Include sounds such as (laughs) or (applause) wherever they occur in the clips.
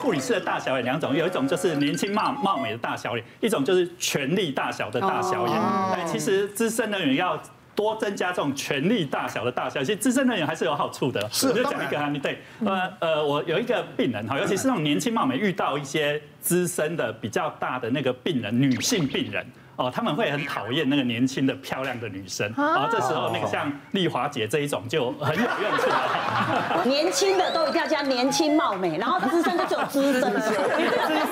护理师的大小眼两种，有一种就是年轻貌貌美的大小眼，一种就是权力大小的大小眼。哎其实资深人员要多增加这种权力大小的大小，其实资深人员还是有好处的。是，我就讲一个案例，对，呃呃，我有一个病人哈，尤其是那种年轻貌美，遇到一些资深的比较大的那个病人，女性病人。哦，他们会很讨厌那个年轻的漂亮的女生，然后这时候那个像丽华姐这一种就很有用处了。年轻的都一定要加年轻貌美，然后资深的就只有资深的。资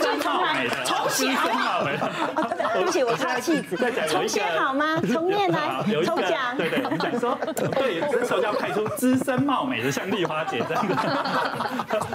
深貌美的，重写好吗？对不起，我插气子。重写好吗？从面来，抽奖。对对，我们讲说，对，这时候就要派出资深貌美的，像丽华姐这样的。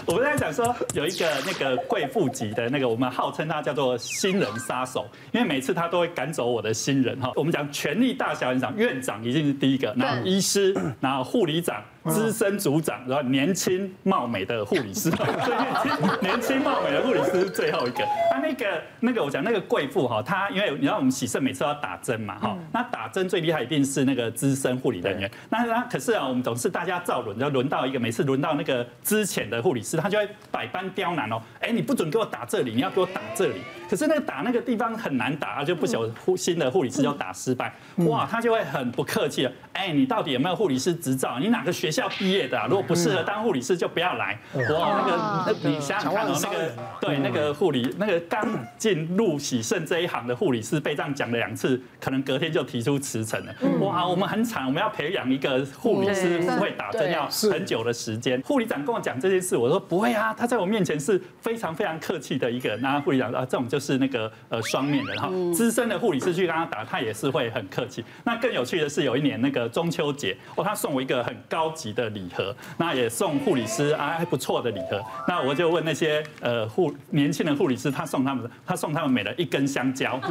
我说，有一个那个贵妇级的那个，我们号称他叫做新人杀手，因为每次他都会赶走我的新人哈。我们讲权力大小，院长院长一定是第一个，然后医师，然后护理长。资深组长，然后年轻貌美的护理师，所以年轻貌美的护理师是最后一个。啊那个那个我讲那个贵妇哈，她因为你知道我们喜肾每次要打针嘛哈，那打针最厉害一定是那个资深护理人员。那那可是啊，我们总是大家照轮，就轮到一个，每次轮到那个之前的护理师，他就会百般刁难哦。哎，你不准给我打这里，你要给我打这里。可是那个打那个地方很难打，就不晓得护新的护理师就打失败。哇，他就会很不客气了。哎，你到底有没有护理师执照？你哪个学校毕业的啊？如果不适合当护理师，就不要来。哇，那个，那你想想看哦，那个对那个护理，那个刚进入喜盛这一行的护理师，被这样讲了两次，可能隔天就提出辞呈了。哇，我们很惨，我们要培养一个护理师不会打针，要很久的时间。护理长跟我讲这件事，我说不会啊，他在我面前是非常非常客气的一个。那护理长啊，这种就是那个呃双面人哈，资深的护理师去跟他打，他也是会很客气。那更有趣的是，有一年那个中秋节，哦，他送我一个很高级的礼盒，那也送护理师啊还不错的礼盒。那我就问那些呃护年轻的护理师，他送他们，他送他们每人一根香蕉。(laughs)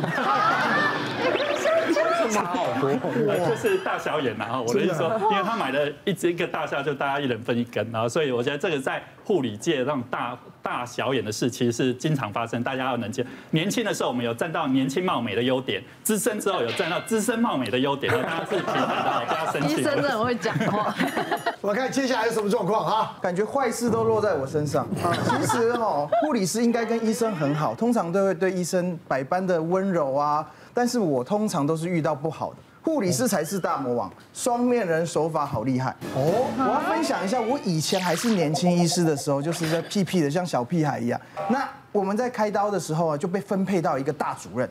差好多，(laughs) 就是大小眼嘛哈！我的意思说，因为他买了一只一个大小，就大家一人分一根，然后所以我觉得这个在护理界那种大大小眼的事，其实是经常发生。大家要能接，年轻的时候我们有占到年轻貌美的优点，资深之后有占到资深貌美的优点，大家是平衡的，不要生气。医生真的很会讲话。我看接下来有什么状况哈？感觉坏事都落在我身上。其实哈，护理师应该跟医生很好，通常都会对医生百般的温柔啊。但是我通常都是遇到不好的，护理师才是大魔王，双面人手法好厉害哦！我要分享一下，我以前还是年轻医师的时候，就是在屁屁的像小屁孩一样。那我们在开刀的时候啊，就被分配到一个大主任。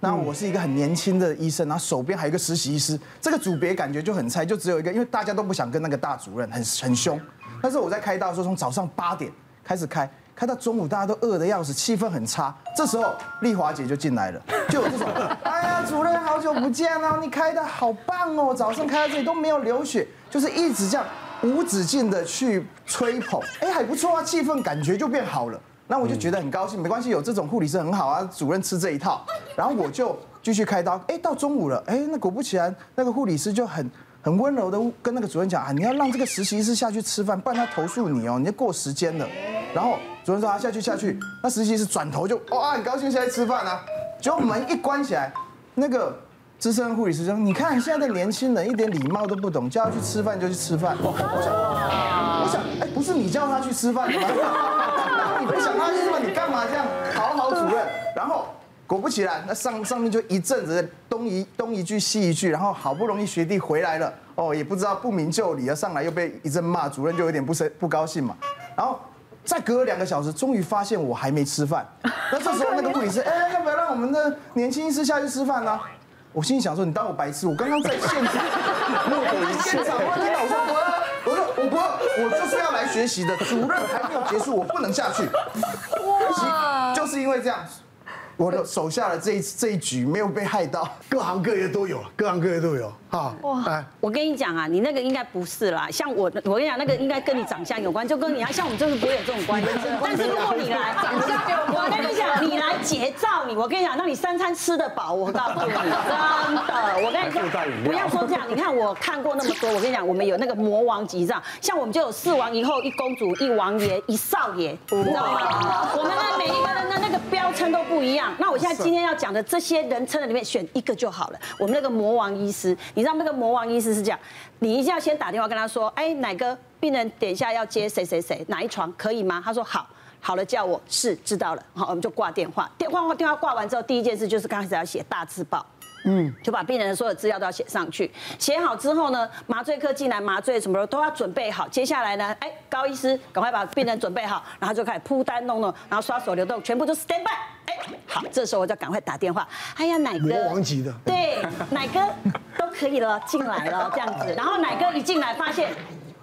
那我是一个很年轻的医生，然后手边还有一个实习医师，这个组别感觉就很菜，就只有一个，因为大家都不想跟那个大主任很很凶。但是我在开刀的时候，从早上八点开始开。开到中午，大家都饿得要死，气氛很差。这时候丽华姐就进来了，就有这种，(laughs) 哎呀，主任好久不见了，你开的好棒哦，早上开到这里都没有流血，就是一直这样无止境的去吹捧，哎，还不错啊，气氛感觉就变好了。那我就觉得很高兴，没关系，有这种护理师很好啊，主任吃这一套。然后我就继续开刀，哎，到中午了，哎，那果不其然，那个护理师就很很温柔的跟那个主任讲啊，你要让这个实习医师下去吃饭，不然他投诉你哦，你要过时间了。然后主任说啊，下去下去，那实习医师转头就哇，很高兴下来吃饭啊，结果门一关起来，那个资深护理师说，你看现在的年轻人一点礼貌都不懂，叫他去吃饭就去吃饭。我想，我想，哎，不是你叫他去吃饭的吗？(laughs) 你不想他去吃饭，你干嘛这样讨好主任？然后果不其然，那上上面就一阵子东一东一句西一句，然后好不容易学弟回来了，哦，也不知道不明就里啊，上来又被一阵骂，主任就有点不生不高兴嘛，然后。再隔了两个小时，终于发现我还没吃饭。(laughs) 那这时候那个护理师，哎，要不要让我们的年轻医师下去吃饭呢？我心里想说，你当我白痴？我刚刚在现场，(laughs) 我现场，我听我说我，我说我不，我就是要来学习的。主任还没有结束，我不能下去。哇，就是因为这样。我的手下的这一这一局没有被害到，各行各业都有，各行各业都有。好，哇，我跟你讲啊，你那个应该不是啦，像我，我跟你讲，那个应该跟你长相有关，就跟你啊，像我们就是不会有这种关系。(laughs) 但是如果你来长相有关，我跟你讲，你来结账你，我跟你讲，让你三餐吃得饱，我告诉你，(laughs) 真的，我跟你说，不要说这样，你看我看过那么多，我跟你讲，我们有那个魔王级这样，像我们就有四王一后、一公主、一王爷、一少爷，你知道吗？我们的每一个人的那个标称都不一样。那我现在今天要讲的这些人称的里面选一个就好了。我们那个魔王医师，你知道那个魔王医师是这样，你一定要先打电话跟他说，哎，哪个病人等一下要接谁谁谁哪一床可以吗？他说好，好了，叫我是知道了，好，我们就挂电话。电话电话挂完之后，第一件事就是刚开始要写大字报。嗯，就把病人的所有资料都要写上去。写好之后呢，麻醉科进来麻醉什么的都要准备好。接下来呢，哎，高医师赶快把病人准备好，然后就开始铺单弄弄，然后刷手流动，全部都 stand by。哎，好，这时候我就赶快打电话。哎呀，奶哥，魔王级的，对，奶哥都可以了，进来了这样子。然后奶哥一进来发现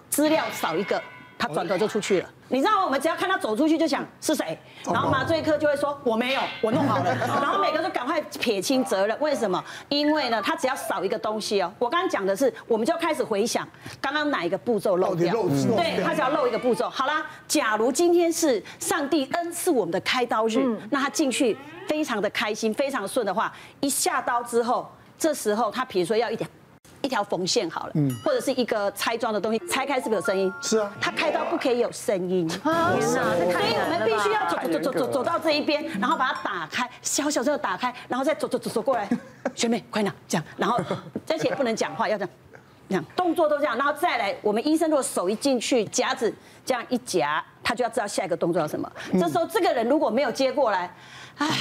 资料少一个，他转头就出去了。你知道吗？我们只要看他走出去，就想是谁，然后麻醉科就会说我没有，我弄好了。(laughs) 然后每个都赶快撇清责任。为什么？因为呢，他只要少一个东西哦。我刚刚讲的是，我们就开始回想刚刚哪一个步骤漏掉。对，他只要漏一个步骤。好啦，假如今天是上帝恩赐我们的开刀日，那他进去非常的开心，非常顺的话，一下刀之后，这时候他比如说要一点。一条缝线好了，嗯，或者是一个拆装的东西，拆开是不是有声音？是啊，它开刀不可以有声音，天哪，所以我们必须要走走走走走到这一边，然后把它打开，小小声的打开，然后再走走走走过来，(laughs) 学妹快点这样，然后而且不能讲话，要这样，这样动作都这样，然后再来，我们医生如果手一进去夹子这样一夹，他就要知道下一个动作要什么。这时候这个人如果没有接过来。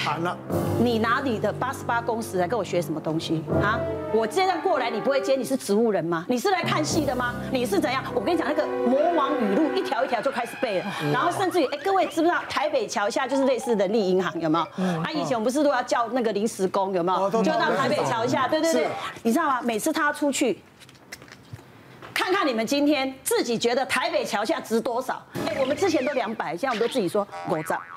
惨了！你拿你的八十八公尺来跟我学什么东西啊？我这样过来，你不会接？你是植物人吗？你是来看戏的吗？你是怎样？我跟你讲，那个魔王语录一条一条就开始背了，然后甚至于，哎，各位知不知道台北桥下就是类似人力银行，有没有？啊，以前我们不是都要叫那个临时工，有没有？就到台北桥下，对对对，你知道吗？每次他出去。看你们今天自己觉得台北桥下值多少？哎，我们之前都两百，现在我们都自己说狗账。(laughs)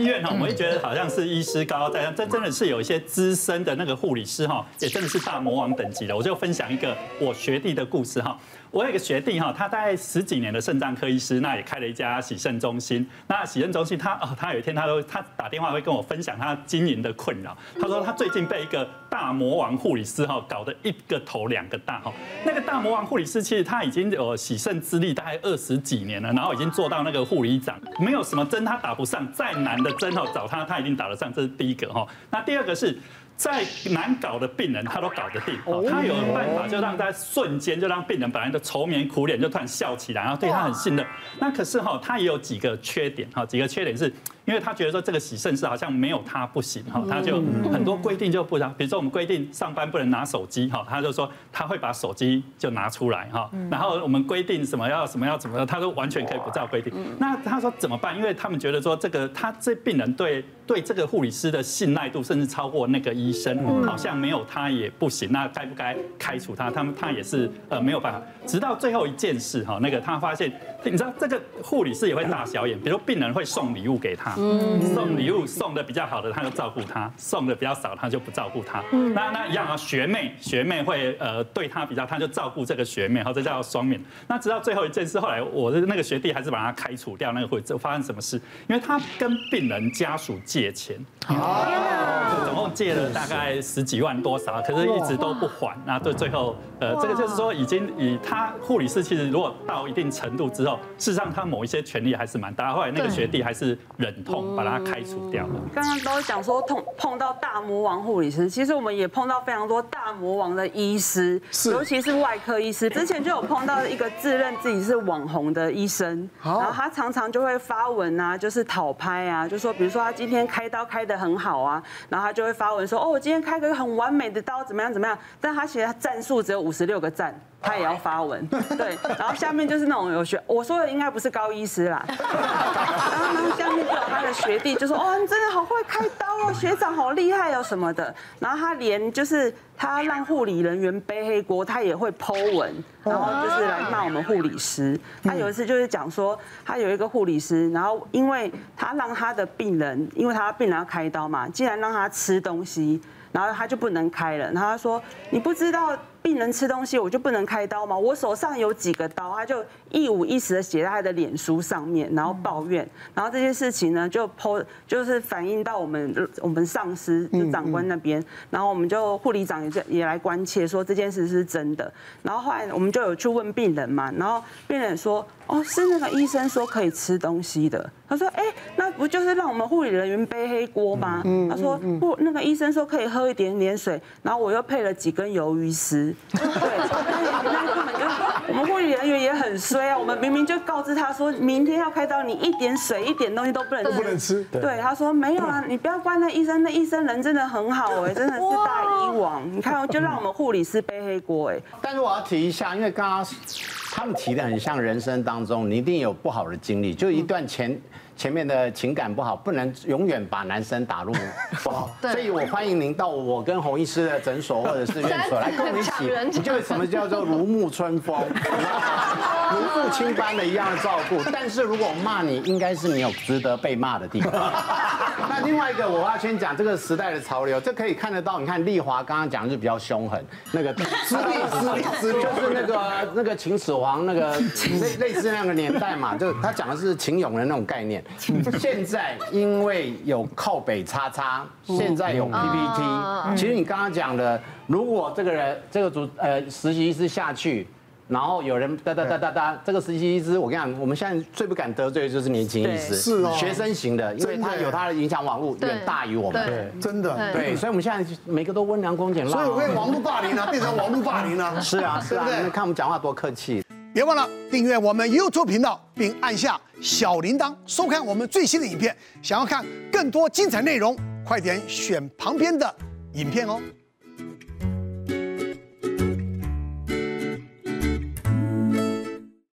医院哈，我们会觉得好像是医师高高在上，这真的是有一些资深的那个护理师哈，也真的是大魔王等级的。我就分享一个我学弟的故事哈。我有一个学弟哈，他大概十几年的肾脏科医师，那也开了一家洗肾中心。那洗肾中心他哦，他有一天他都他打电话会跟我分享他经营的困扰。他说他最近被一个大魔王护理师哈搞得一个头两个大哈。那个大魔王护理师其实他已经有洗肾资历大概二十几年了，然后已经做到那个护理长，没有什么针他打不上，再难的针哦找他他一定打得上，这是第一个哈。那第二个是。再难搞的病人，他都搞得定。他有办法，就让他瞬间就让病人本来的愁眉苦脸，就突然笑起来，然后对他很信任。那可是哈，他也有几个缺点哈，几个缺点是。因为他觉得说这个洗肾是好像没有他不行哈，他就很多规定就不让，比如说我们规定上班不能拿手机哈，他就说他会把手机就拿出来哈，然后我们规定什么要什么要怎么，他都完全可以不照规定。那他说怎么办？因为他们觉得说这个他这病人对对这个护理师的信赖度甚至超过那个医生，好像没有他也不行。那该不该开除他？他们他也是呃没有办法。直到最后一件事哈，那个他发现，你知道这个护理师也会大小眼，比如病人会送礼物给他。送礼物送的比较好的，他就照顾他；送的比较少，他就不照顾他。那那一样啊，学妹学妹会呃对他比较，他就照顾这个学妹，好，这叫双面。那直到最后一件事，后来我的那个学弟还是把他开除掉。那个会这发生什么事？因为他跟病人家属借钱，总共借了大概十几万多少，可是一直都不还。那最最后呃，这个就是说已经以他护理师其实如果到一定程度之后，事实上他某一些权利还是蛮大。后来那个学弟还是忍痛把他开除掉了。刚刚都讲说碰碰到大魔王护理师，其实我们也碰到非常多大魔王的医师，尤其是外科医师。之前就有碰到一个自认自己是网红的医生，然后他常常就会发文啊，就是讨拍啊，就说比如说他今天开刀开得很好啊，然后他就会发文说哦，我今天开个很完美的刀，怎么样怎么样？但他其实战术只有五十六个赞。他也要发文，对，然后下面就是那种有学，我说的应该不是高医师啦，然后呢，下面就有他的学弟就说，哦，你真的好会开刀哦，学长好厉害哦什么的，然后他连就是他让护理人员背黑锅，他也会 po 文，然后就是来骂我们护理师。他有一次就是讲说，他有一个护理师，然后因为他让他的病人，因为他病人要开刀嘛，竟然让他吃东西，然后他就不能开了，然后他说，你不知道。病人吃东西，我就不能开刀吗？我手上有几个刀，他就一五一十的写在他的脸书上面，然后抱怨，然后这件事情呢，就 po 就是反映到我们我们上司就长官那边，然后我们就护理长也在也来关切，说这件事是真的。然后后来我们就有去问病人嘛，然后病人说，哦，是那个医生说可以吃东西的。他说，哎，那不就是让我们护理人员背黑锅吗？他说，不，那个医生说可以喝一点点水，然后我又配了几根鱿鱼丝。(laughs) 对，(laughs) 我们们护理人员也很衰啊，我们明明就告知他说明天要开刀，你一点水一点东西都不能吃，都不能吃。对，他说没有啊，你不要怪那医生，那医生人真的很好哎，真的是大医王。你看，就让我们护理师背黑锅哎。但是我要提一下，因为刚刚他们提的很像人生当中，你一定有不好的经历，就一段前。前面的情感不好，不能永远把男生打入 (laughs) 不好，所以我欢迎您到我跟洪医师的诊所或者是院所来跟我们一起，(laughs) 你就什么叫做如沐春风，(laughs) 如父亲般的一样的照顾。但是如果我骂你，应该是你有值得被骂的地方。那另外一个，我要先讲这个时代的潮流，这可以看得到。你看丽华刚刚讲的是比较凶狠，那个私立私立私立，就是那个那个秦始皇那个 (laughs) 类类似那个年代嘛，就他讲的是秦俑的那种概念。现在因为有靠北叉叉，现在有 PPT。其实你刚刚讲的，如果这个人这个主呃实习医师下去，然后有人哒哒哒哒哒，这个实习医师，我跟你讲，我们现在最不敢得罪的就是年轻医师，是哦，学生型的，因为他有他的影响网络远大于我们，对，真的，对，所以我们现在每个都温良恭俭让，所以我会网络霸凌啊，变成网络霸凌了，(laughs) 是啊，是啊，你看我们讲话多客气。别忘了订阅我们 YouTube 频道，并按下小铃铛，收看我们最新的影片。想要看更多精彩内容，快点选旁边的影片哦。